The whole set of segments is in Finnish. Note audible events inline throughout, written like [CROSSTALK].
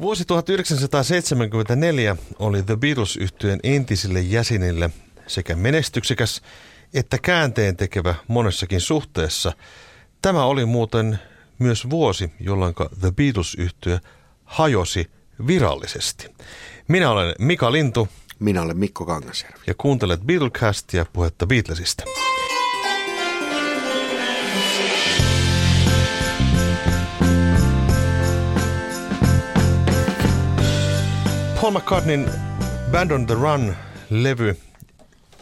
Vuosi 1974 oli The beatles yhtyeen entisille jäsenille sekä menestyksekäs että käänteen tekevä monessakin suhteessa. Tämä oli muuten myös vuosi, jolloin The beatles yhtye hajosi virallisesti. Minä olen Mika Lintu. Minä olen Mikko Kangasjärvi. Ja kuuntelet Beatlecastia puhetta Beatlesista. Paul McCartneyn Band on the Run-levy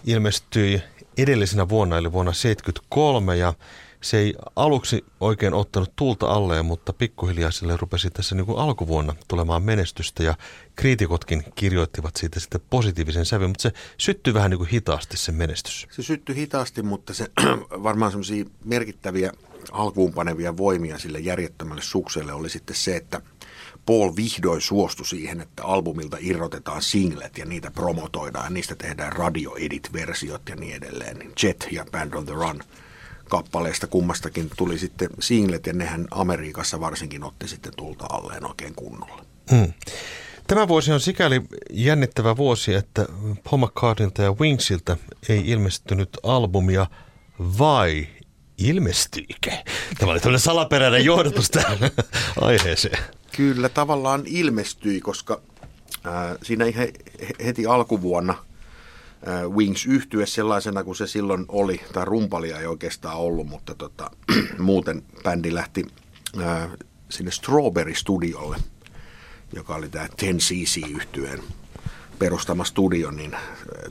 ilmestyi edellisenä vuonna, eli vuonna 1973, ja se ei aluksi oikein ottanut tulta alle, mutta pikkuhiljaa sille rupesi tässä niin kuin alkuvuonna tulemaan menestystä, ja kriitikotkin kirjoittivat siitä sitten positiivisen sävyn, mutta se syttyi vähän niin kuin hitaasti se menestys. Se syttyi hitaasti, mutta se [CLEARS THROAT] varmaan semmoisia merkittäviä alkuunpanevia voimia sille järjettömälle sukselle oli sitten se, että Paul vihdoin suostui siihen, että albumilta irrotetaan singlet ja niitä promotoidaan. Niistä tehdään radio-edit-versiot ja niin edelleen. Niin Jet ja Band on the Run kappaleista kummastakin tuli sitten singlet ja nehän Amerikassa varsinkin otti sitten tulta alleen oikein kunnolla. Hmm. Tämä vuosi on sikäli jännittävä vuosi, että Paul McCartneylta ja Wingsiltä ei ilmestynyt albumia vai ilmestyykö? Tämä oli tämmöinen salaperäinen johdatus tähän [LAUGHS] aiheeseen. Kyllä tavallaan ilmestyi, koska äh, siinä ihan heti alkuvuonna äh, Wings yhtyä sellaisena kuin se silloin oli, tai rumpalia ei oikeastaan ollut, mutta tota, [CLEARS THROAT] muuten bändi lähti äh, sinne Strawberry Studiolle, joka oli tämä 10cc yhtyeen perustama studio, niin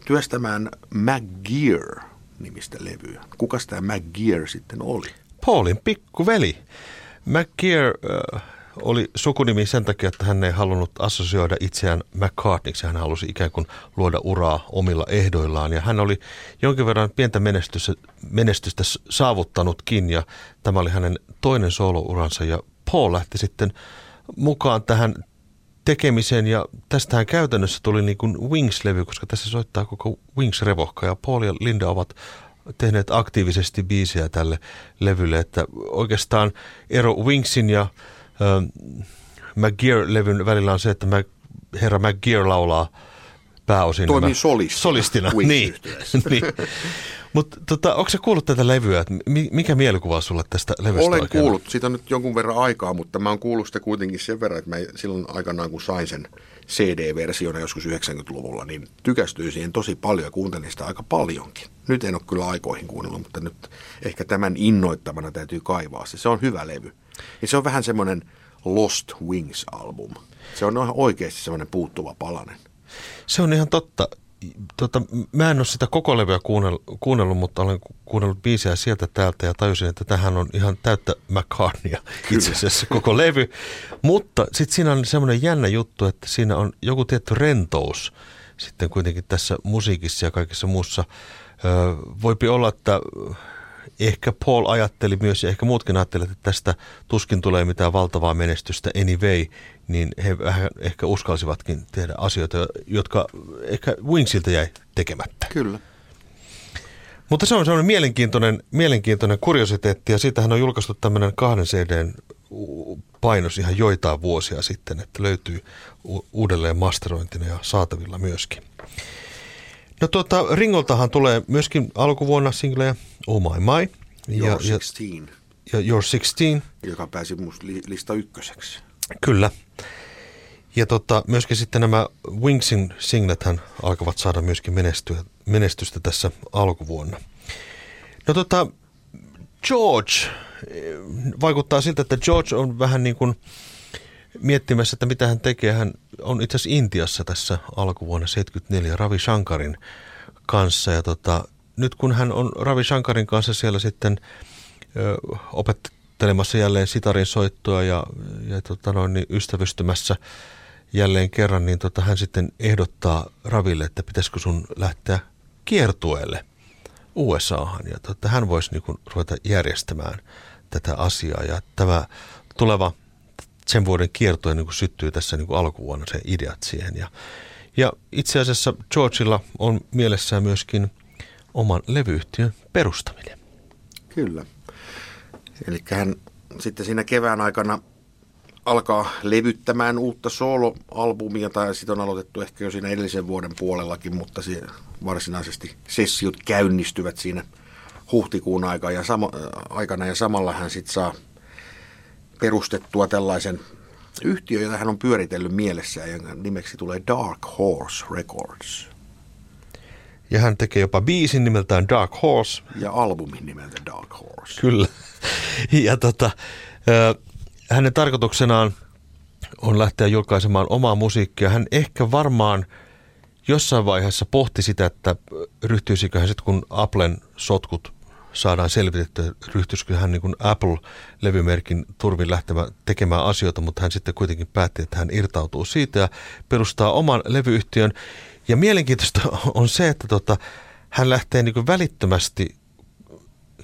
työstämään McGear nimistä levyä. Kukas tämä McGear sitten oli? Paulin pikkuveli. McGear äh, oli sukunimi sen takia, että hän ei halunnut assosioida itseään McCartneyksi. Hän halusi ikään kuin luoda uraa omilla ehdoillaan. Ja hän oli jonkin verran pientä menestystä, menestystä saavuttanutkin ja tämä oli hänen toinen soolouransa. Ja Paul lähti sitten mukaan tähän tekemiseen ja tästähän käytännössä tuli niin kuin Wings-levy, koska tässä soittaa koko Wings-revohka ja Paul ja Linda ovat tehneet aktiivisesti biisejä tälle levylle, että oikeastaan ero Wingsin ja McGear-levyn välillä on se, että herra McGear laulaa pääosin. Toimii solistina. Solistina, niin. [LAUGHS] niin. Mutta tota, onko se kuullut tätä levyä? Että mikä mielikuva sulla tästä levystä Olen oikein? kuullut. Siitä on nyt jonkun verran aikaa, mutta mä oon kuullut sitä kuitenkin sen verran, että mä silloin aikanaan kun sain sen CD-versiona joskus 90-luvulla, niin tykästyin siihen tosi paljon ja kuuntelin sitä aika paljonkin. Nyt en ole kyllä aikoihin kuunnellut, mutta nyt ehkä tämän innoittamana täytyy kaivaa se. Se on hyvä levy. Ja se on vähän semmoinen Lost Wings-album. Se on ihan oikeasti semmoinen puuttuva palanen. Se on ihan totta. Tota, mä en ole sitä koko levyä kuunnellut, kuunnellut, mutta olen kuunnellut biisejä sieltä täältä ja tajusin, että tähän on ihan täyttä McCartneya itse asiassa koko levy. Mutta sitten siinä on semmoinen jännä juttu, että siinä on joku tietty rentous sitten kuitenkin tässä musiikissa ja kaikessa muussa. Öö, voipi olla, että ehkä Paul ajatteli myös, ja ehkä muutkin ajattelivat, että tästä tuskin tulee mitään valtavaa menestystä anyway, niin he vähän ehkä uskalsivatkin tehdä asioita, jotka ehkä Wingsiltä jäi tekemättä. Kyllä. Mutta se on semmoinen mielenkiintoinen, mielenkiintoinen kuriositeetti, ja siitähän on julkaistu tämmöinen kahden CDn painos ihan joitain vuosia sitten, että löytyy uudelleen masterointina ja saatavilla myöskin. No tuota, Ringoltahan tulee myöskin alkuvuonna singleja Oh My My. Ja, You're 16. Ja, ja You're 16. Joka pääsi musta li, lista ykköseksi. Kyllä. Ja tota, myöskin sitten nämä Wingsin singlethän alkavat saada myöskin menestyä, menestystä tässä alkuvuonna. No tota, George, vaikuttaa siltä, että George on vähän niin kuin miettimässä, että mitä hän tekee. Hän on itse asiassa Intiassa tässä alkuvuonna 74 Ravi Shankarin kanssa. Ja tota, nyt kun hän on Ravi Shankarin kanssa siellä sitten ö, opettelemassa jälleen sitarin soittoa ja, ja tota noin, niin ystävystymässä jälleen kerran, niin tota, hän sitten ehdottaa Raville, että pitäisikö sun lähteä kiertueelle USAhan. Ja tota, hän voisi niin kuin, ruveta järjestämään tätä asiaa. Ja tämä tuleva sen vuoden kiertoja niin syttyy tässä niin alkuvuonna se ideat siihen. Ja, ja itse asiassa Georgeilla on mielessään myöskin oman levyyhtiön perustaminen. Kyllä. Eli hän sitten siinä kevään aikana alkaa levyttämään uutta soloalbumia, tai sitten on aloitettu ehkä jo siinä edellisen vuoden puolellakin, mutta se varsinaisesti sessiot käynnistyvät siinä huhtikuun aikana ja, sama, aikana, ja samalla hän sitten saa perustettua tällaisen yhtiö, jota hän on pyöritellyt mielessään, jonka nimeksi tulee Dark Horse Records. Ja hän tekee jopa biisin nimeltään Dark Horse. Ja albumin nimeltä Dark Horse. Kyllä. [LAUGHS] Ja tota, hänen tarkoituksenaan on lähteä julkaisemaan omaa musiikkia. Hän ehkä varmaan jossain vaiheessa pohti sitä, että ryhtyisikö hän sitten, kun Applen sotkut saadaan selvitettyä, ryhtyisikö hän niin kuin Apple-levymerkin turvin lähtemään tekemään asioita, mutta hän sitten kuitenkin päätti, että hän irtautuu siitä ja perustaa oman levyyhtiön. Ja mielenkiintoista [LAUGHS] on se, että tota, hän lähtee niin kuin välittömästi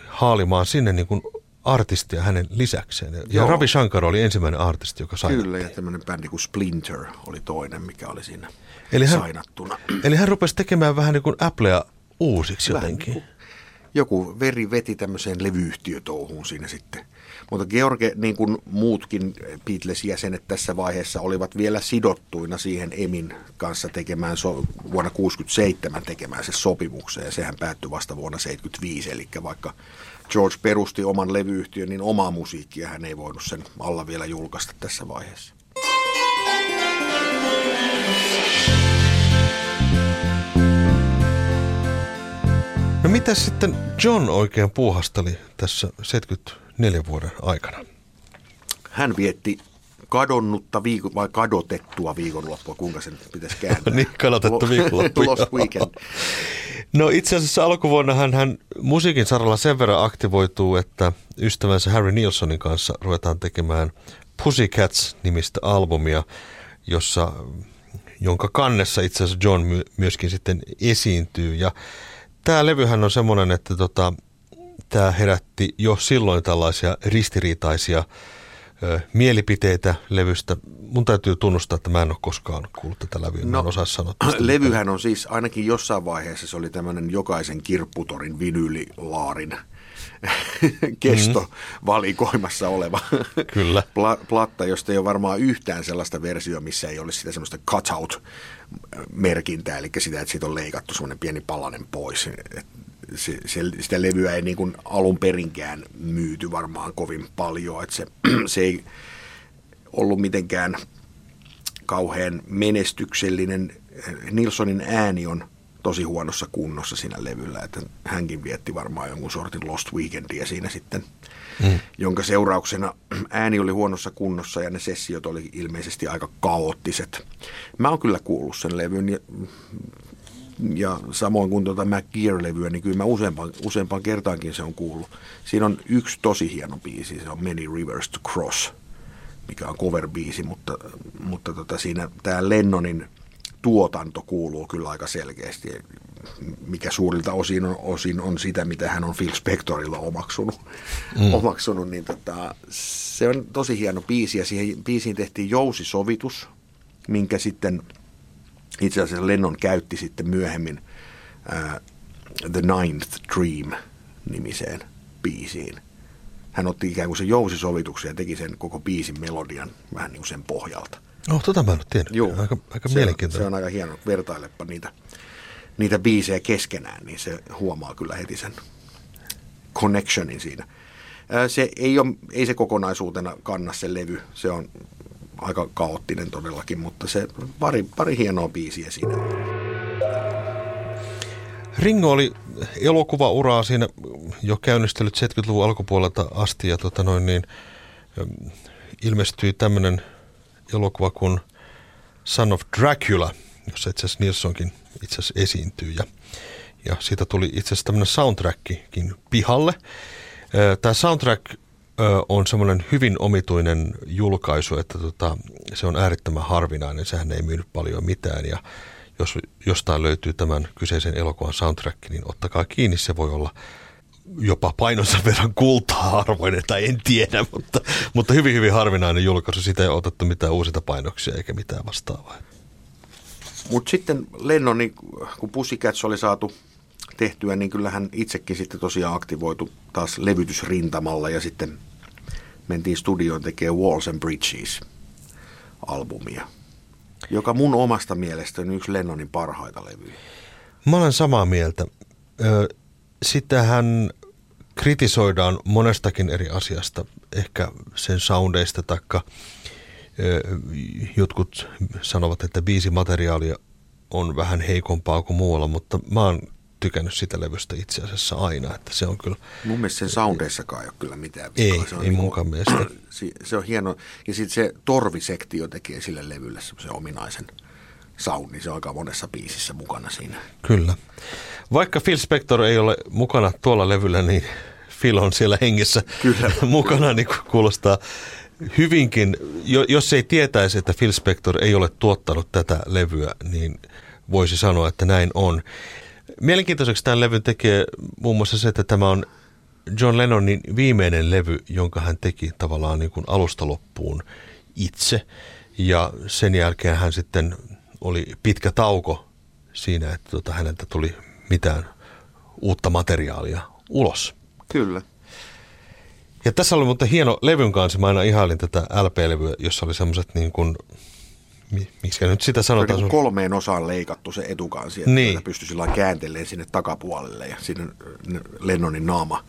haalimaan sinne niin kuin artistia hänen lisäkseen. Ja Joo. Ravi Shankar oli ensimmäinen artisti, joka sai. Kyllä, ja tämmöinen bändi kuin Splinter oli toinen, mikä oli siinä eli hän, sainattuna. Eli hän rupesi tekemään vähän niin kuin Applea uusiksi vähän jotenkin. Niin kuin joku veri veti tämmöiseen levyyhtiötouhuun siinä sitten. Mutta George, niin kuin muutkin Beatles-jäsenet tässä vaiheessa, olivat vielä sidottuina siihen Emin kanssa tekemään so, vuonna 1967 tekemään se sopimukseen, ja sehän päättyi vasta vuonna 1975, eli vaikka George perusti oman levyyhtiön, niin omaa musiikkia hän ei voinut sen alla vielä julkaista tässä vaiheessa. No mitä sitten John oikein puuhasteli tässä 74 vuoden aikana? Hän vietti kadonnutta viikon, vai kadotettua viikonloppua, kuinka sen pitäisi kääntää? [LAUGHS] niin, kadotettu viikonloppu. Lost weekend. No itse asiassa alkuvuonna hän, hän musiikin saralla sen verran aktivoituu, että ystävänsä Harry Nilssonin kanssa ruvetaan tekemään Pussycats-nimistä albumia, jossa, jonka kannessa itse asiassa John my, myöskin sitten esiintyy. Ja tämä levyhän on semmoinen, että tota, tämä herätti jo silloin tällaisia ristiriitaisia ö, mielipiteitä levystä. Mun täytyy tunnustaa, että mä en ole koskaan kuullut tätä levyä. No, en osaa sanoa Levyhän mitään. on siis ainakin jossain vaiheessa se oli tämmöinen jokaisen kirpputorin vinylilaarin [LAUGHS] kesto mm-hmm. valikoimassa oleva Kyllä. [LAUGHS] Pla- platta, josta ei ole varmaan yhtään sellaista versiota, missä ei olisi sitä semmoista cutout-merkintää, eli sitä, että siitä on leikattu semmoinen pieni palanen pois. Se, se, sitä levyä ei niin kuin alun perinkään myyty varmaan kovin paljon, että se, [CLEARS THROAT] se ei ollut mitenkään kauhean menestyksellinen. Nilssonin ääni on tosi huonossa kunnossa siinä levyllä, että hänkin vietti varmaan jonkun sortin Lost Weekendia siinä sitten, mm. jonka seurauksena ääni oli huonossa kunnossa ja ne sessiot oli ilmeisesti aika kaoottiset. Mä oon kyllä kuullut sen levyn ja, ja samoin kuin tuota McGear-levyä, niin kyllä mä useampaan, useampaan kertaankin se on kuullut. Siinä on yksi tosi hieno biisi, se on Many Rivers to Cross, mikä on cover-biisi, mutta, mutta tota siinä tämä Lennonin tuotanto kuuluu kyllä aika selkeästi, mikä suurilta osin on, osin on sitä, mitä hän on Phil Spectorilla omaksunut. Mm. omaksunut niin tota, se on tosi hieno biisi ja siihen biisiin tehtiin jousisovitus, minkä sitten itse asiassa Lennon käytti sitten myöhemmin uh, The Ninth Dream-nimiseen biisiin. Hän otti ikään kuin sen jousisovituksen ja teki sen koko biisin melodian vähän niin kuin sen pohjalta. Oh, tota mä en ole tiennyt. Joo, aika, aika se, mielenkiintoinen. Se on aika hieno. Vertailepa niitä, niitä biisejä keskenään, niin se huomaa kyllä heti sen connectionin siinä. Se ei, ole, ei se kokonaisuutena kanna se levy. Se on aika kaoottinen todellakin, mutta se pari, pari hienoa biisiä siinä Ringo oli elokuvauraa siinä jo käynnistellyt 70-luvun alkupuolelta asti ja tota noin, niin, ilmestyi tämmöinen – elokuva kuin Son of Dracula, jossa itse asiassa Nilssonkin itse asiassa esiintyy. Ja, ja siitä tuli itse asiassa tämmöinen soundtrackikin pihalle. Tämä soundtrack on semmoinen hyvin omituinen julkaisu, että tota, se on äärettömän harvinainen. Sehän ei myynyt paljon mitään ja jos jostain löytyy tämän kyseisen elokuvan soundtrack, niin ottakaa kiinni. Se voi olla jopa painonsa verran kultaa arvoinen, tai en tiedä, mutta, mutta hyvin hyvin harvinainen julkaisu. Sitä ei otettu mitään uusita painoksia eikä mitään vastaavaa. Mutta sitten Lennon, niin kun Pussycats oli saatu tehtyä, niin kyllähän itsekin sitten tosiaan aktivoitu taas levytysrintamalla ja sitten mentiin studioon tekemään Walls and Bridges albumia, joka mun omasta mielestä on yksi Lennonin parhaita levyjä. Mä olen samaa mieltä. Sitähän kritisoidaan monestakin eri asiasta, ehkä sen soundeista, taikka jotkut sanovat, että biisi materiaalia on vähän heikompaa kuin muualla, mutta mä oon tykännyt sitä levystä itse asiassa aina, että se on kyllä... Mun mielestä sen soundeissakaan ei ole kyllä mitään vikaa. Ei, se on ei niin munkaan mielestä. [CLEARS THROAT] Se on hieno, ja sitten se torvisektio tekee sille levylle se ominaisen soundi, se on aika monessa biisissä mukana siinä. Kyllä. Vaikka Phil Spector ei ole mukana tuolla levyllä, niin Phil on siellä hengessä Kyllä. [LAUGHS] mukana, niin kuulostaa hyvinkin, jos ei tietäisi, että Phil Spector ei ole tuottanut tätä levyä, niin voisi sanoa, että näin on. Mielenkiintoiseksi tämän levyn tekee muun muassa se, että tämä on John Lennonin viimeinen levy, jonka hän teki tavallaan niin kuin alusta loppuun itse. Ja sen jälkeen hän sitten oli pitkä tauko siinä, että tota, häneltä tuli mitään uutta materiaalia ulos. Kyllä. Ja tässä oli mutta hieno levyn kanssa. Mä aina ihailin tätä LP-levyä, jossa oli semmoiset niin kuin, miksi nyt sitä sanotaan? Niin kolmeen osaan leikattu se etukansi, että niin. pystyi sillä kääntelemään sinne takapuolelle ja sinne Lennonin naama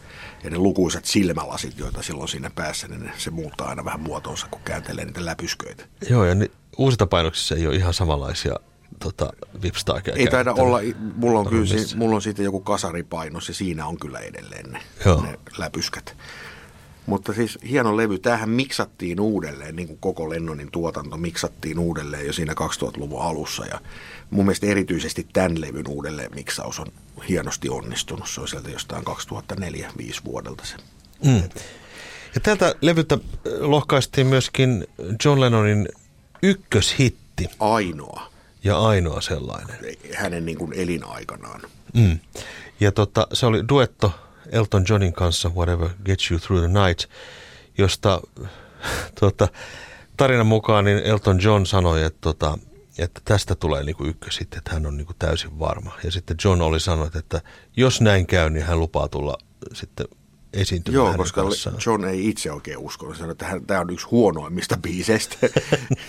ja ne lukuisat silmälasit, joita silloin siinä päässä, niin se muuttaa aina vähän muotonsa, kun kääntelee niitä läpysköitä. Joo, ja ni, uusita painoksissa ei ole ihan samanlaisia tota, vipstaakeja Ei taida olla, mulla on, kyllä, mulla on siitä joku kasaripainos ja siinä on kyllä edelleen ne, ne läpyskät. Mutta siis hieno levy. Tämähän miksattiin uudelleen, niin kuin koko Lennonin tuotanto miksattiin uudelleen jo siinä 2000-luvun alussa. Ja mun mielestä erityisesti tämän levyn uudelleen miksaus on hienosti onnistunut. Se on sieltä jostain 2004-2005 vuodelta se. Mm. Ja tältä levytä lohkaistiin myöskin John Lennonin ykköshitti. Ainoa. Ja ainoa sellainen. Hänen niin kuin elinaikanaan. Mm. Ja tota, se oli duetto Elton Johnin kanssa Whatever Gets You Through the Night, josta tuota, tarinan mukaan niin Elton John sanoi, että, tuota, että tästä tulee niin kuin ykkös sitten, että hän on niin kuin täysin varma. Ja sitten John oli sanonut, että jos näin käy, niin hän lupaa tulla sitten esiintymään Joo, koska kanssaan. John ei itse oikein usko. Sanoi, että hän, tämä on yksi huonoimmista biiseistä.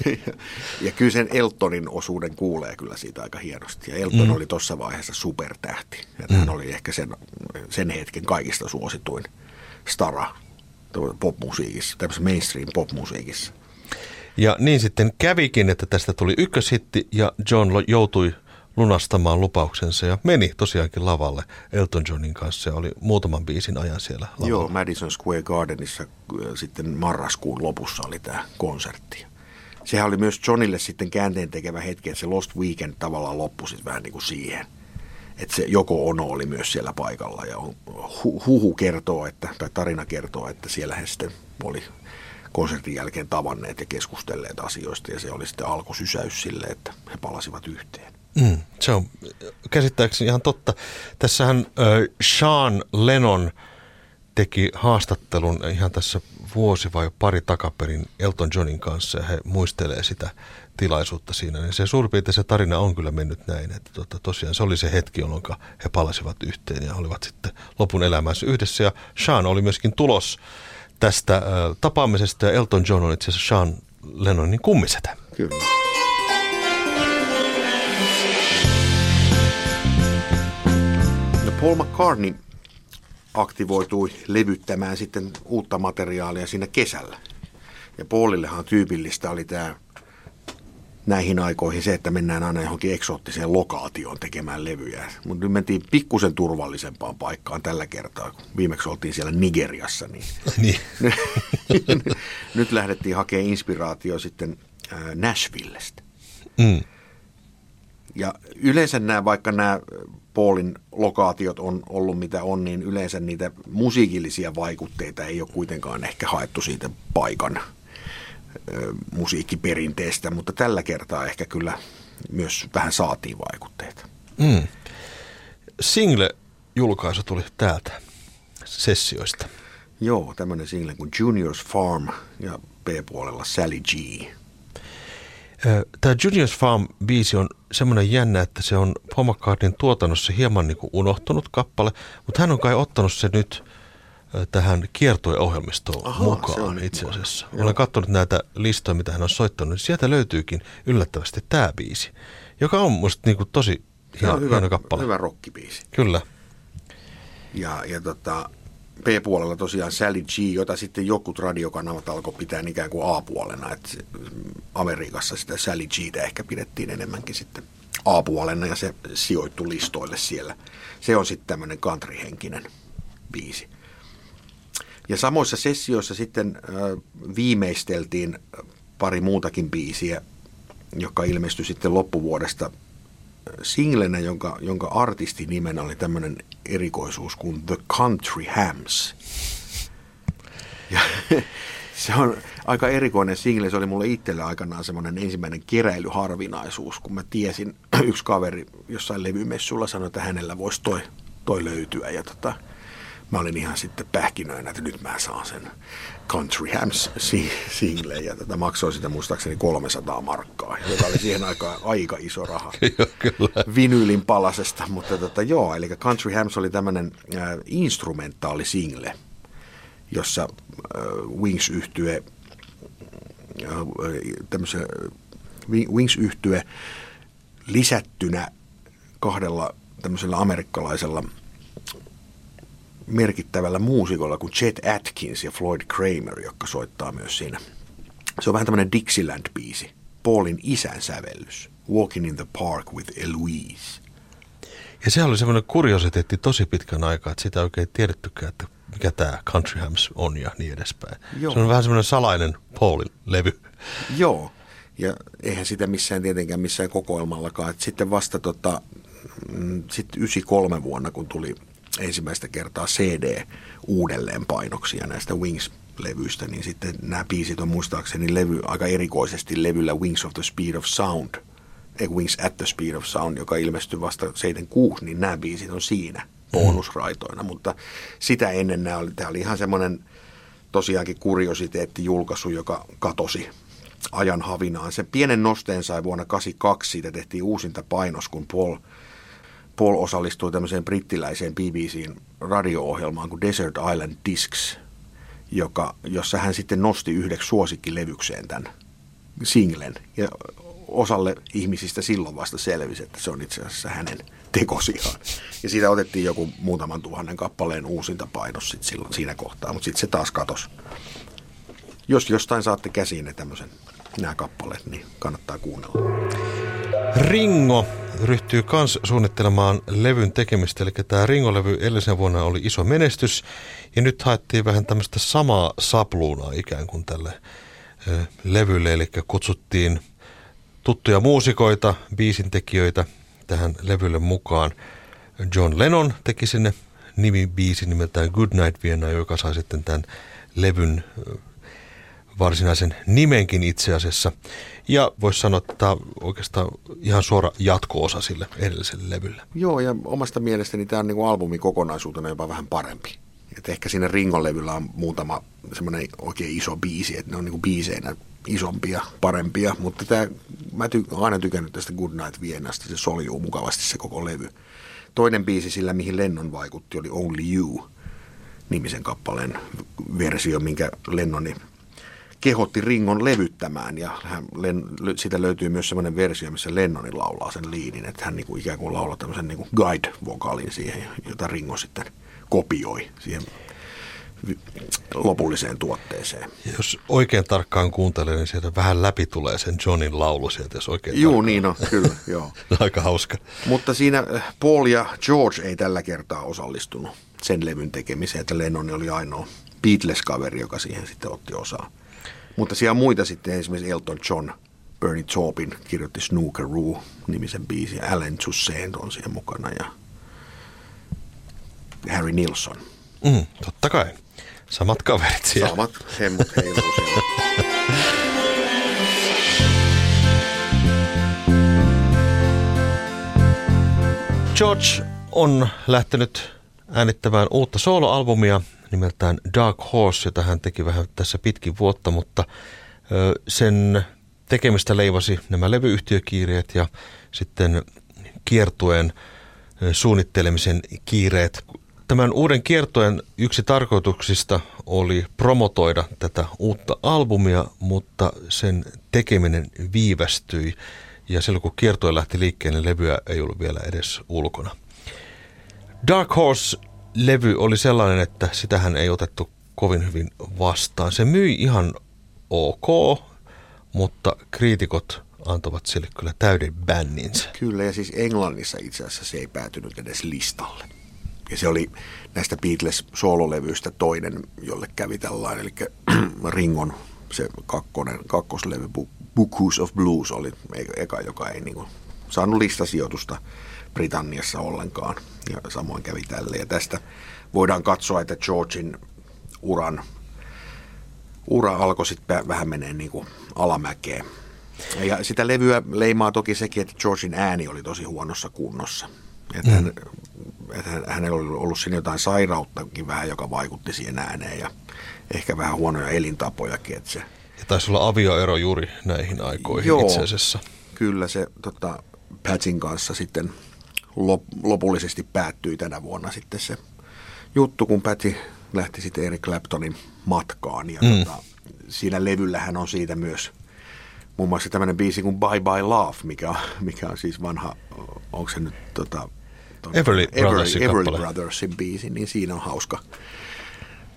ja, [LAUGHS] ja kyllä sen Eltonin osuuden kuulee kyllä siitä aika hienosti. Ja Elton mm. oli tuossa vaiheessa supertähti. Ja mm. hän oli ehkä sen, sen hetken kaikista suosituin stara popmusiikissa, tämmöisessä mainstream popmusiikissa. Ja niin sitten kävikin, että tästä tuli ykköshitti ja John joutui – lunastamaan lupauksensa ja meni tosiaankin lavalle Elton Johnin kanssa ja oli muutaman biisin ajan siellä lavalla. Joo, Madison Square Gardenissa äh, sitten marraskuun lopussa oli tämä konsertti. Sehän oli myös Johnille sitten käänteen tekevä hetki, että se Lost Weekend tavallaan loppui sitten vähän niin kuin siihen. Että se joko Ono oli myös siellä paikalla ja hu- huhu kertoo, että, tai tarina kertoo, että siellä he sitten oli konsertin jälkeen tavanneet ja keskustelleet asioista ja se oli sitten alkusysäys sille, että he palasivat yhteen. Mm, se on käsittääkseni ihan totta. Tässähän äh, Sean Lennon teki haastattelun ihan tässä vuosi vai pari takaperin Elton Johnin kanssa ja he muistelee sitä tilaisuutta siinä. Niin se suurin piirtein se tarina on kyllä mennyt näin, että tota, tosiaan se oli se hetki, jolloin he palasivat yhteen ja olivat sitten lopun elämänsä yhdessä. Ja Sean oli myöskin tulos tästä äh, tapaamisesta ja Elton John on itse asiassa Sean Lennonin kummisetä. Kyllä. Paul McCartney aktivoitui levyttämään sitten uutta materiaalia siinä kesällä. Ja Paulillehan tyypillistä oli tämä näihin aikoihin se, että mennään aina johonkin eksoottiseen lokaatioon tekemään levyjä. Mutta nyt mentiin pikkusen turvallisempaan paikkaan tällä kertaa, kun viimeksi oltiin siellä Nigeriassa. Niin, [LAUGHS] niin. [LAUGHS] nyt lähdettiin hakemaan inspiraatio sitten Nashvillestä. Mm. Ja yleensä nämä, vaikka nämä Paulin lokaatiot on ollut mitä on, niin yleensä niitä musiikillisia vaikutteita ei ole kuitenkaan ehkä haettu siitä paikan ö, musiikkiperinteestä, mutta tällä kertaa ehkä kyllä myös vähän saatiin vaikutteita. Mm. Single-julkaisu tuli täältä sessioista. Joo, tämmöinen single kuin Junior's Farm ja B-puolella Sally G. Tämä Junior's Farm-biisi on semmoinen jännä, että se on Paul McCartneyn tuotannossa hieman niin kuin unohtunut kappale, mutta hän on kai ottanut se nyt tähän kiertueohjelmistoon Aha, mukaan itse asiassa. Joo. Olen katsonut näitä listoja, mitä hän on soittanut, niin sieltä löytyykin yllättävästi tämä biisi, joka on musta niinku tosi Se hieno, hyvä, hieno kappale. hyvä rockibiisi. Kyllä. Ja, ja tota, B-puolella tosiaan Sally G, jota sitten jokut radiokanavat alkoi pitää ikään kuin A-puolena. Et Amerikassa sitä Sally Gtä ehkä pidettiin enemmänkin sitten A-puolena ja se sijoittui listoille siellä. Se on sitten tämmöinen country-henkinen biisi. Ja samoissa sessioissa sitten viimeisteltiin pari muutakin biisiä, joka ilmestyi sitten loppuvuodesta singlenä, jonka, jonka artistin nimenä oli tämmöinen erikoisuus kuin The Country Hams. Ja [LAUGHS] se on aika erikoinen single. Se oli mulle itselle aikanaan semmoinen ensimmäinen keräilyharvinaisuus, kun mä tiesin, [CLEARS THROAT] yksi kaveri jossain levymessulla sanoi, että hänellä voisi toi, toi löytyä. Ja tota, mä olin ihan sitten pähkinöinä, että nyt mä saan sen Country Hams si- single. Ja tota, maksoi sitä muistaakseni 300 markkaa, joka oli siihen aikaan aika iso raha [LAUGHS] kyllä. vinyylin palasesta, mutta tota, joo, eli Country Hams oli tämmöinen äh, instrumentaali single, jossa äh, Wings yhtye äh, tämmöisen äh, Wings yhtye lisättynä kahdella tämmöisellä amerikkalaisella merkittävällä muusikolla kuin Chet Atkins ja Floyd Kramer, jotka soittaa myös siinä. Se on vähän tämmöinen Dixieland-biisi. Paulin isän sävellys. Walking in the Park with Eloise. Ja se oli semmoinen kuriositeetti tosi pitkän aikaa, että sitä ei oikein tiedettykään, että mikä tämä Country Hams on ja niin edespäin. Joo. Se on vähän semmoinen salainen Paulin levy. Joo, ja eihän sitä missään tietenkään missään kokoelmallakaan. Et sitten vasta tota, mm, sitten 93 vuonna, kun tuli ensimmäistä kertaa CD uudelleen painoksia näistä Wings-levyistä, niin sitten nämä biisit on muistaakseni levy, aika erikoisesti levyllä Wings of the Speed of Sound, ei Wings at the Speed of Sound, joka ilmestyi vasta 76, niin nämä biisit on siinä bonusraitoina, mutta sitä ennen nämä oli, tämä oli ihan semmoinen tosiaankin kuriositeetti-julkaisu, joka katosi ajan havinaan. Se pienen nosteen sai vuonna 82, siitä tehtiin uusinta painos, kun Paul, Paul osallistui tämmöiseen brittiläiseen BBCn radio-ohjelmaan kuin Desert Island Discs, joka, jossa hän sitten nosti yhdeksi suosikkilevykseen tämän singlen. Ja osalle ihmisistä silloin vasta selvisi, että se on itse asiassa hänen tekosiaan. Ja siitä otettiin joku muutaman tuhannen kappaleen uusinta painos sit silloin siinä kohtaa, mutta sitten se taas katosi. Jos jostain saatte käsiin ne tämmöisen nämä kappaleet, niin kannattaa kuunnella. Ringo ryhtyy kans suunnittelemaan levyn tekemistä, eli tämä Ringo-levy edellisen vuonna oli iso menestys, ja nyt haettiin vähän tämmöistä samaa sapluunaa ikään kuin tälle ö, levylle, eli kutsuttiin tuttuja muusikoita, biisintekijöitä tähän levylle mukaan. John Lennon teki sinne nimibiisi nimeltään Good Night Vienna, joka sai sitten tämän levyn varsinaisen nimenkin itse asiassa. Ja voisi sanoa, että tämä on oikeastaan ihan suora jatko-osa sille edelliselle levylle. Joo, ja omasta mielestäni tämä on niin albumin kokonaisuutena jopa vähän parempi. Et ehkä siinä Ringon levyllä on muutama semmoinen oikein iso biisi, että ne on niin biiseinä isompia, parempia, mutta tämä, mä ty, aina tykännyt tästä Good Night Viennasta, se soljuu mukavasti se koko levy. Toinen biisi sillä, mihin Lennon vaikutti, oli Only You, nimisen kappaleen versio, minkä Lennoni kehotti Ringon levyttämään ja hän, Len, siitä löytyy myös semmoinen versio, missä Lennoni laulaa sen liidin, että hän niinku ikään kuin laulaa tämmöisen niinku guide-vokaalin siihen, jota Ringo sitten kopioi siihen lopulliseen tuotteeseen. Ja jos oikein tarkkaan kuuntelee, niin sieltä vähän läpi tulee sen Johnin laulu sieltä, jos oikein Juu, tarkkaan. niin on, kyllä, [LAUGHS] joo. Aika hauska. Mutta siinä äh, Paul ja George ei tällä kertaa osallistunut sen levyn tekemiseen, että Lennon oli ainoa Beatles-kaveri, joka siihen sitten otti osaa. Mutta siellä muita sitten, esimerkiksi Elton John, Bernie Taupin kirjoitti Snookeroo nimisen biisin, Alan Toussaint on siihen mukana ja Harry Nilsson. Mm, totta kai. Samat kaverit siellä. Samat heiluu siellä. George on lähtenyt äänittämään uutta soloalbumia nimeltään Dark Horse, jota hän teki vähän tässä pitkin vuotta, mutta sen tekemistä leivasi nämä levyyhtiökiireet ja sitten kiertueen suunnittelemisen kiireet. tämän uuden kiertojen yksi tarkoituksista oli promotoida tätä uutta albumia, mutta sen tekeminen viivästyi. Ja silloin kun kiertoja lähti liikkeelle, levyä ei ollut vielä edes ulkona. Dark Horse-levy oli sellainen, että sitähän ei otettu kovin hyvin vastaan. Se myi ihan ok, mutta kriitikot antavat sille kyllä täyden bänninsä. Kyllä, ja siis Englannissa itse asiassa se ei päätynyt edes listalle. Ja se oli näistä Beatles-soololevyistä toinen, jolle kävi tällainen, eli [CLEARS THROAT] Ringon se kakkonen, kakkoslevy Books of Blues oli eka, joka ei niin kuin, saanut listasijoitusta Britanniassa ollenkaan. Ja samoin kävi tälle. Ja tästä voidaan katsoa, että Georgein uran ura alkoi sitten vähän menee niin kuin alamäkeen. Ja sitä levyä leimaa toki sekin, että Georgein ääni oli tosi huonossa kunnossa. Että mm. hän, että hänellä oli ollut siinä jotain sairauttakin vähän, joka vaikutti siihen ääneen ja ehkä vähän huonoja elintapojakin. Että se... Ja taisi olla avioero juuri näihin aikoihin Joo, itse asiassa. Kyllä se tota, Patsin kanssa sitten lop, lopullisesti päättyi tänä vuonna sitten se juttu, kun Patty lähti sitten Eric Claptonin matkaan. Ja mm. tota, siinä levyllähän on siitä myös muun muassa tämmöinen biisi kuin Bye Bye Love, mikä on, mikä on siis vanha, onko se nyt tota, Everly, Brothersin, Everly, Everly Brothersin biisi, niin siinä on hauska,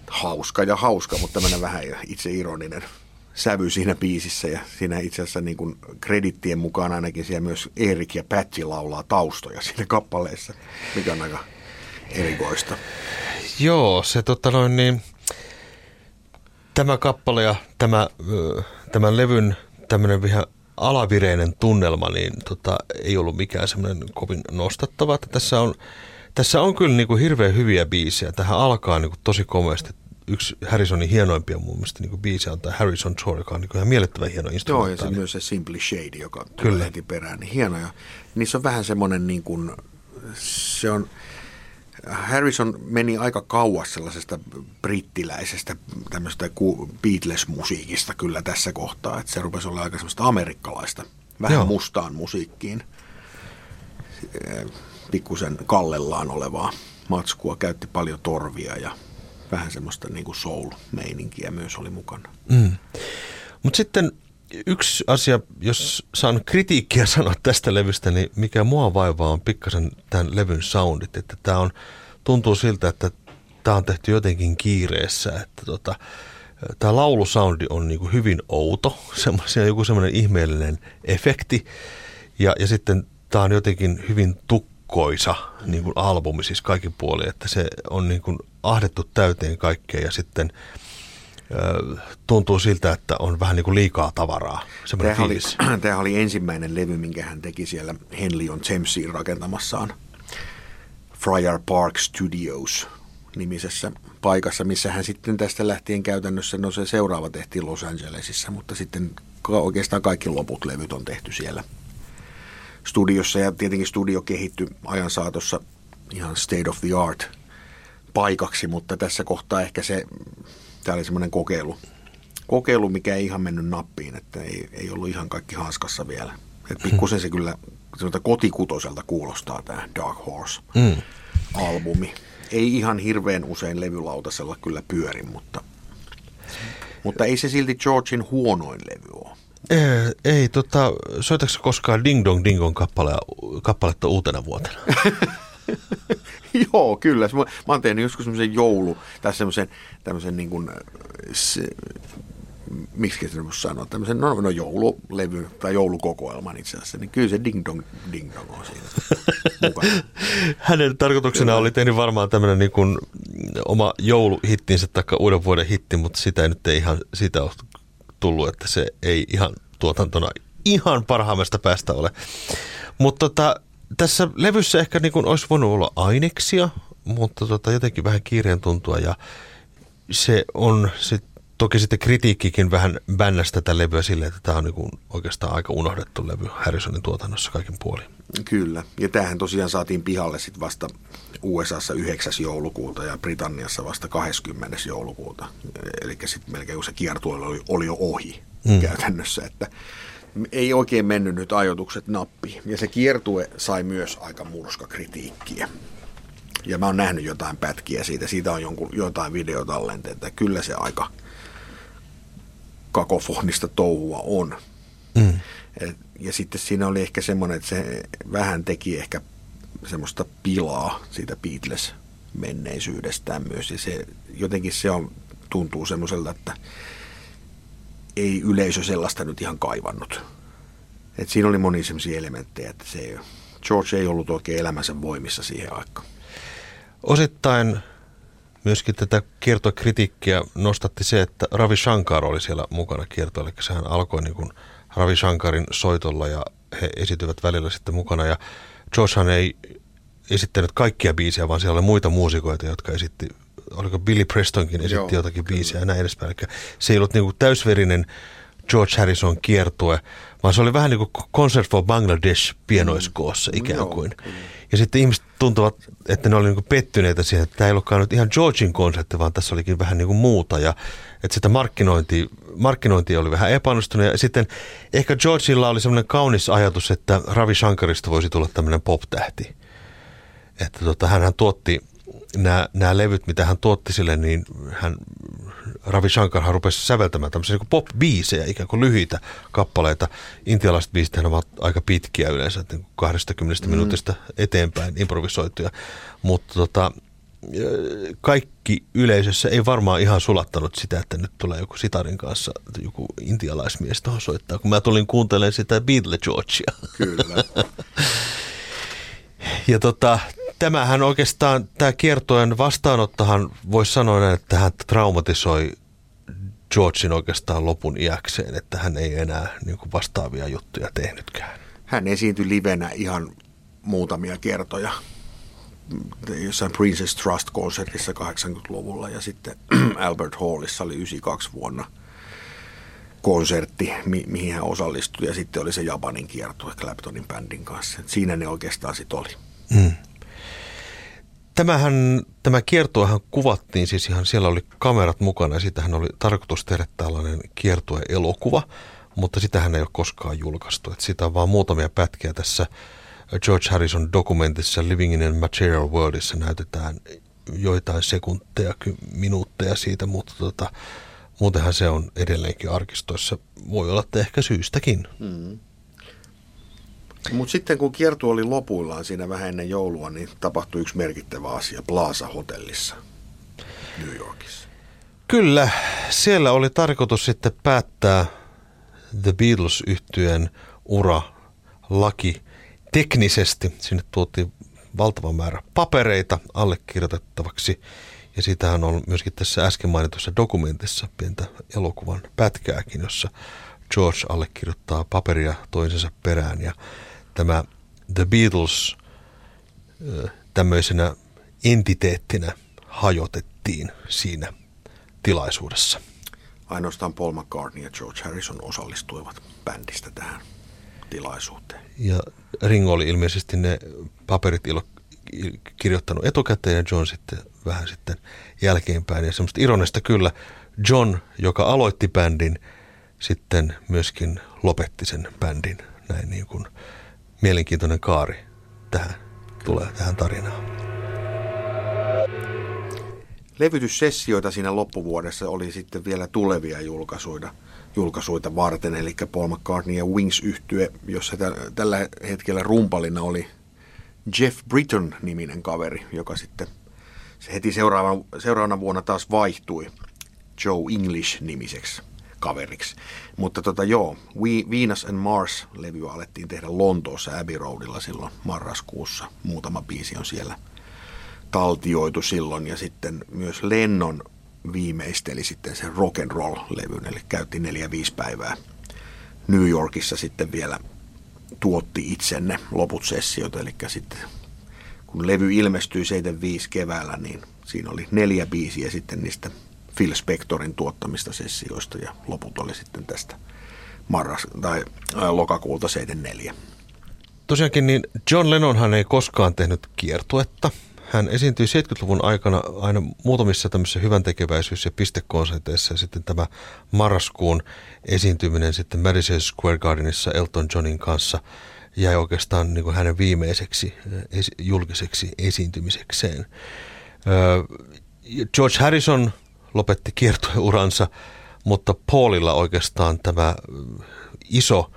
hauska ja hauska, mutta tämmöinen vähän itse ironinen sävy siinä biisissä ja siinä itse asiassa niin kuin kredittien mukaan ainakin siellä myös Erik ja Patty laulaa taustoja siinä kappaleessa, mikä on aika erikoista. Joo, se tota noin niin, tämä kappale ja tämä, tämän levyn tämmöinen vähän alavireinen tunnelma, niin tota, ei ollut mikään semmoinen kovin nostattava. Että tässä on, tässä on kyllä niin kuin hirveän hyviä biisejä. Tähän alkaa niin kuin tosi komeasti. Yksi Harrisonin hienoimpia mun mielestä niin biisejä on tämä Harrison Tour, joka on niin ihan miellyttävän hieno instrumentti. Joo, ja se myös se Simply Shade, joka tulee heti perään, niin hienoja. Niissä on vähän semmoinen niin kuin, se on, Harrison meni aika kauas sellaisesta brittiläisestä tämmöistä Beatles-musiikista kyllä tässä kohtaa, että se rupesi olla aika semmoista amerikkalaista, vähän Joo. mustaan musiikkiin, pikkusen kallellaan olevaa matskua, käytti paljon torvia ja vähän semmoista niin kuin soul-meininkiä myös oli mukana. Mm. Mutta sitten yksi asia, jos saan kritiikkiä [LAUGHS] sanoa tästä levystä, niin mikä mua vaivaa on pikkasen tämän levyn soundit. Että tämä on, tuntuu siltä, että tämä on tehty jotenkin kiireessä, että tota, tämä laulusoundi on niin kuin hyvin outo, [LAUGHS] semmoisia, joku semmoinen ihmeellinen efekti. Ja, ja sitten tämä on jotenkin hyvin tukkoisa niin kuin albumi siis kaikin puolin, että se on niin kuin ahdettu täyteen kaikkea ja sitten – tuntuu siltä, että on vähän niin kuin liikaa tavaraa. Tämähän oli, tämähän [CLEARS THROAT] oli ensimmäinen levy, minkä hän teki siellä Henley on Thamesiin rakentamassaan Friar Park Studios nimisessä paikassa, missä hän sitten tästä lähtien käytännössä, no se seuraava tehtiin Los Angelesissa, mutta sitten oikeastaan kaikki loput levyt on tehty siellä studiossa ja tietenkin studio kehittyi ajan saatossa ihan state of the art paikaksi, mutta tässä kohtaa ehkä se Tämä oli semmoinen kokeilu, kokeilu, mikä ei ihan mennyt nappiin, että ei, ei ollut ihan kaikki hanskassa vielä. Et pikkusen se kyllä kotikutoiselta kuulostaa tämä Dark Horse-albumi. Mm. Ei ihan hirveän usein levylautasella kyllä pyöri, mutta, mutta ei se silti Georgein huonoin levy ole. Ei, ei tota, soitatko koskaan Ding Dong Dingon kappale, kappaletta uutena vuotena? [LAUGHS] Joo, kyllä. Mä, mä oon tehnyt joskus semmoisen joulu, tai semmoisen tämmöisen niin kuin, se, miksi se voisi sanoa, tämmöisen no, no joululevy tai joulukokoelman itse asiassa, niin kyllä se ding dong, ding dong on siinä [LAUGHS] mukana. Hänen tarkoituksena kyllä. oli tehnyt varmaan tämmöinen niin kuin oma jouluhittinsä tai uuden vuoden hitti, mutta sitä ei nyt ei ihan sitä ole tullut, että se ei ihan tuotantona ihan parhaimmasta päästä ole. Mutta tota, tässä levyssä ehkä niin kuin olisi voinut olla aineksia, mutta tota, jotenkin vähän kiireen tuntua ja se on sit, toki sitten kritiikkikin vähän bännästä tätä levyä sille, että tämä on niin kuin oikeastaan aika unohdettu levy Harrisonin tuotannossa kaiken puolin. Kyllä, ja tämähän tosiaan saatiin pihalle sitten vasta USAssa 9. joulukuuta ja Britanniassa vasta 20. joulukuuta. Eli sitten melkein kun se kiertue oli, oli jo ohi mm. käytännössä, että ei oikein mennyt nyt ajoitukset nappi. Ja se kiertue sai myös aika murskakritiikkiä. Ja mä oon nähnyt jotain pätkiä siitä, siitä on jonkun, jotain videotallenteita. Kyllä se aika kakofonista touhua on. Mm. Et, ja sitten siinä oli ehkä semmoinen, että se vähän teki ehkä semmoista pilaa siitä Beatles menneisyydestään myös. Ja se, jotenkin se on, tuntuu semmoiselta, että ei yleisö sellaista nyt ihan kaivannut. Et siinä oli moni semmoisia elementtejä, että se ei, George ei ollut oikein elämänsä voimissa siihen aikaan. Osittain myöskin tätä kiertokritiikkiä nostatti se, että Ravi Shankar oli siellä mukana kiertoilla. Eli sehän alkoi niin kuin Ravi Shankarin soitolla ja he esityvät välillä sitten mukana. Ja Georgehan ei esittänyt kaikkia biisejä, vaan siellä oli muita muusikoita, jotka esitti, oliko Billy Prestonkin esitti Joo, jotakin kyllä. biisiä ja näin edespäin. Eli se ei ollut niin kuin täysverinen George Harrison kiertue, vaan se oli vähän niin kuin Concert for Bangladesh pienoiskoossa mm. ikään kuin. Joo, ja sitten ihmiset tuntuvat, että ne oli niin kuin pettyneitä siihen, että tämä ei ollutkaan nyt ihan Georgin konsertti, vaan tässä olikin vähän niin kuin muuta. Ja että sitä markkinointi, markkinointi oli vähän epäonnistunut. Ja sitten ehkä Georgilla oli semmoinen kaunis ajatus, että Ravi Shankarista voisi tulla tämmöinen pop-tähti. Että tota, hän tuotti nämä, nämä levyt, mitä hän tuotti sille, niin hän, Ravi Shankarhan rupesi säveltämään tämmöisiä niin pop-biisejä, ikään kuin lyhyitä kappaleita. Intialaiset biisit ovat aika pitkiä yleensä, niin 20 mm. minuutista eteenpäin improvisoituja. Mutta tota, kaikki yleisössä ei varmaan ihan sulattanut sitä, että nyt tulee joku sitarin kanssa joku intialaismies tuohon soittaa, kun mä tulin kuuntelemaan sitä Beatle Georgia. Kyllä. [LAUGHS] ja tota, tämähän oikeastaan, tämä kiertojen vastaanottohan voisi sanoa että hän traumatisoi Georgein oikeastaan lopun iäkseen, että hän ei enää niin kuin vastaavia juttuja tehnytkään. Hän esiintyi livenä ihan muutamia kertoja jossain Princess Trust-konsertissa 80-luvulla ja sitten [CLEARS THROAT] Albert Hallissa oli 92 vuonna konsertti, mi- mihin hän osallistui ja sitten oli se Japanin kiertue Claptonin bändin kanssa. Et siinä ne oikeastaan sitten oli. Mm. Tämähän, tämä kiertuehan kuvattiin, siis ihan siellä oli kamerat mukana ja sitähän oli tarkoitus tehdä tällainen kiertue-elokuva, mutta sitähän ei ole koskaan julkaistu. Että sitä on vaan muutamia pätkiä tässä George Harrison dokumentissa Living in a Material Worldissa näytetään joitain sekunteja, minuutteja siitä, mutta tota, muutenhan se on edelleenkin arkistoissa. Voi olla, että ehkä syystäkin. Mm. Mutta sitten kun kiertu oli lopuillaan siinä vähän ennen joulua, niin tapahtui yksi merkittävä asia Plaza Hotellissa New Yorkissa. Kyllä, siellä oli tarkoitus sitten päättää The beatles yhtyeen ura laki teknisesti. Sinne tuotiin valtava määrä papereita allekirjoitettavaksi. Ja sitähän on myöskin tässä äsken mainitussa dokumentissa pientä elokuvan pätkääkin, jossa George allekirjoittaa paperia toisensa perään. Ja tämä The Beatles tämmöisenä entiteettinä hajotettiin siinä tilaisuudessa. Ainoastaan Paul McCartney ja George Harrison osallistuivat bändistä tähän tilaisuuteen. Ja Ringo oli ilmeisesti ne paperit ilo, kirjoittanut etukäteen ja John sitten vähän sitten jälkeenpäin. Ja semmoista ironista kyllä John, joka aloitti bändin, sitten myöskin lopetti sen bändin. Näin niin kuin mielenkiintoinen kaari tähän tulee tähän tarinaan. Levytyssessioita siinä loppuvuodessa oli sitten vielä tulevia julkaisuja, julkaisuita varten, eli Paul McCartney ja Wings yhtye, jossa tällä hetkellä rumpalina oli Jeff Britton-niminen kaveri, joka sitten se heti seuraavana, seuraavana vuonna taas vaihtui Joe English-nimiseksi kaveriksi. Mutta tota joo, We, Venus and Mars-levy alettiin tehdä Lontoossa Abbey Roadilla silloin marraskuussa. Muutama biisi on siellä taltioitu silloin ja sitten myös Lennon viimeisteli sitten sen rock and roll-levyn, eli käytti neljä viisi päivää New Yorkissa sitten vielä tuotti itsenne loput sessiot, eli sitten kun levy ilmestyi 75 keväällä, niin siinä oli neljä biisiä sitten niistä Phil Spectorin tuottamista sessioista ja loput oli sitten tästä marras, tai ää, lokakuulta 74. Tosiaankin niin John Lennonhan ei koskaan tehnyt kiertuetta. Hän esiintyi 70-luvun aikana aina muutamissa tämmöisissä hyvän tekeväisyys- ja pistekonserteissa ja sitten tämä marraskuun esiintyminen sitten Madison Square Gardenissa Elton Johnin kanssa, jäi oikeastaan niin kuin hänen viimeiseksi esi- julkiseksi esiintymisekseen. George Harrison lopetti kiertueuransa, mutta Paulilla oikeastaan tämä iso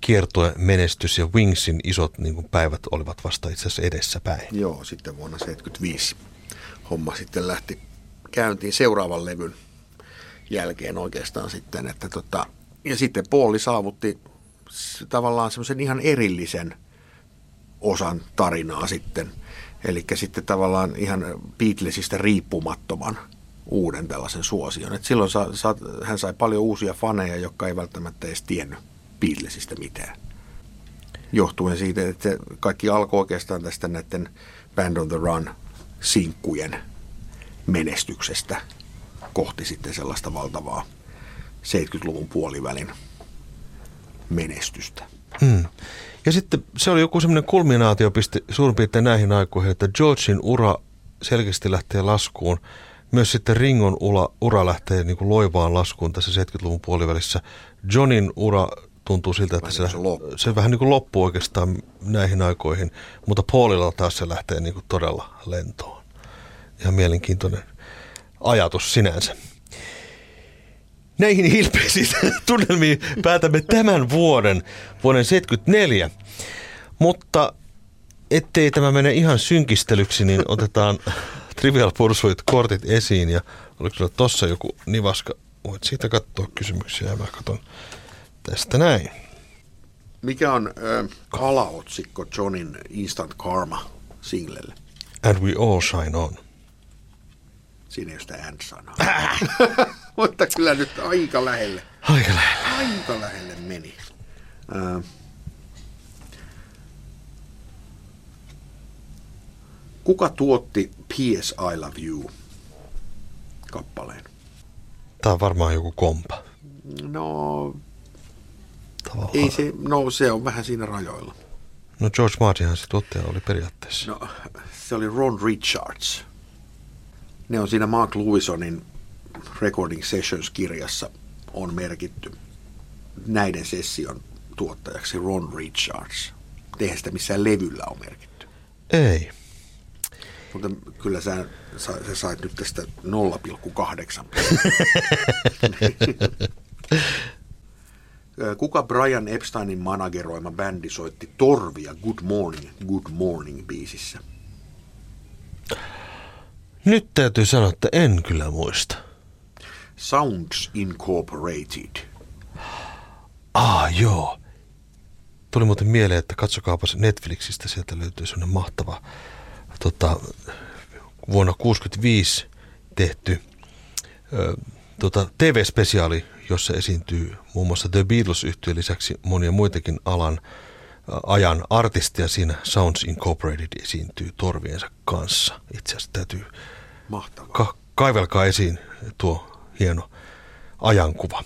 kiertue menestys ja Wingsin isot niin kuin päivät olivat vasta itse asiassa edessäpäin. Joo, sitten vuonna 1975 homma sitten lähti käyntiin seuraavan levyn jälkeen oikeastaan sitten. Että tota, ja sitten Pauli saavutti tavallaan semmoisen ihan erillisen osan tarinaa sitten. Eli sitten tavallaan ihan Beatlesista riippumattoman uuden tällaisen suosion. Et silloin sa, sa, hän sai paljon uusia faneja, jotka ei välttämättä edes tiennyt Beatlesista mitään. Johtuen siitä, että kaikki alkoi oikeastaan tästä näiden Band on the Run sinkkujen menestyksestä kohti sitten sellaista valtavaa 70-luvun puolivälin menestystä. Hmm. Ja sitten se oli joku semmoinen kulminaatiopiste suurin piirtein näihin aikoihin, että Georgein ura selkeästi lähtee laskuun. Myös sitten Ringon ura, ura lähtee niin kuin loivaan laskuun tässä 70-luvun puolivälissä. Johnin ura tuntuu siltä, että se, se, se vähän niin kuin loppuu oikeastaan näihin aikoihin, mutta Paulilla taas se lähtee niin kuin todella lentoon. Ihan mielenkiintoinen ajatus sinänsä. Näihin hilpeisiin [LAUGHS] tunnelmiin päätämme tämän vuoden, vuoden 74. Mutta ettei tämä mene ihan synkistelyksi, niin otetaan [LAUGHS] Trivial Pursuit kortit esiin ja oliko sulla tossa joku nivaska? Voit siitä katsoa kysymyksiä ja mä katson tästä näin. Mikä on äh, alaotsikko Johnin Instant Karma singlelle? And we all shine on. Siinä ei ole sitä and-sanaa. [LAUGHS] Mutta kyllä nyt aika lähelle. Aika lähelle. Aika lähelle meni. Äh, kuka tuotti P.S. I Love You kappaleen? Tämä on varmaan joku kompa. No, Tavallaan. ei se, no se on vähän siinä rajoilla. No George Martinhan se tuottaja oli periaatteessa. No, se oli Ron Richards. Ne on siinä Mark Lewisonin Recording Sessions-kirjassa on merkitty näiden session tuottajaksi Ron Richards. Eihän sitä missään levyllä on merkitty. Ei. Mutta kyllä sä, sä, sä sait nyt tästä 0,8. [LAUGHS] Kuka Brian Epsteinin manageroima bändi soitti Torvia Good Morning, Good Morning biisissä? Nyt täytyy sanoa, että en kyllä muista. Sounds Incorporated. Ah, joo. Tuli muuten mieleen, että katsokaapas Netflixistä, sieltä löytyy sellainen mahtava tota, vuonna 1965 tehty ö, tota, TV-spesiaali, jossa esiintyy muun muassa The beatles yhtyeen lisäksi monia muitakin alan ajan artistia siinä Sounds Incorporated esiintyy torviensa kanssa. Itse asiassa täytyy Mahtavaa. Ka- kaivelkaa esiin tuo hieno ajankuva.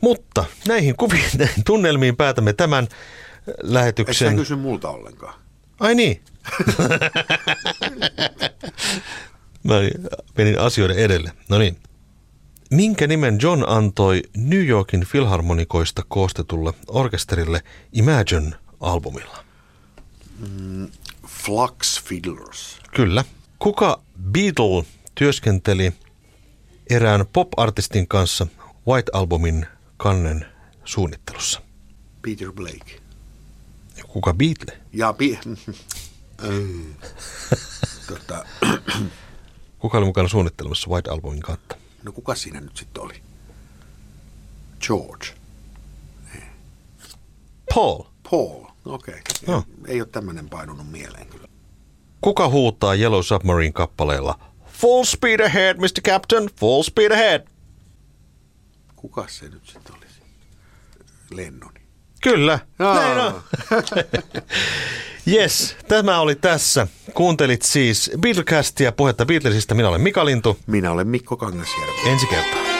Mutta näihin kuviin, näihin [LAUGHS] tunnelmiin päätämme tämän lähetyksen. Eikö kysy multa ollenkaan? Ai niin. [LAUGHS] Mä menin asioiden edelle. No niin. Minkä nimen John antoi New Yorkin filharmonikoista koostetulle orkesterille Imagine-albumilla? Mm, Flux Fiddlers. Kyllä. Kuka Beatle työskenteli erään pop-artistin kanssa White-albumin kannen suunnittelussa? Peter Blake. Ja kuka Beatle? Ja bi- [LAUGHS] [LAUGHS] tota. [CLEARS THROAT] Kuka oli mukana suunnittelemassa White-albumin katta? No kuka siinä nyt sitten oli? George. Paul. Paul, okei. Okay. No. Ei ole tämmöinen painunut mieleen kyllä. Kuka huutaa Yellow Submarine kappaleella Full speed ahead, Mr. Captain, full speed ahead. Kuka se nyt sitten olisi? Lennoni. Kyllä, Jaa. näin on. [LAUGHS] Yes, tämä oli tässä. Kuuntelit siis Beatlecastia, puhetta Beatlesista. Minä olen Mika Lintu. Minä olen Mikko Kangasjärvi. Ensi kertaa.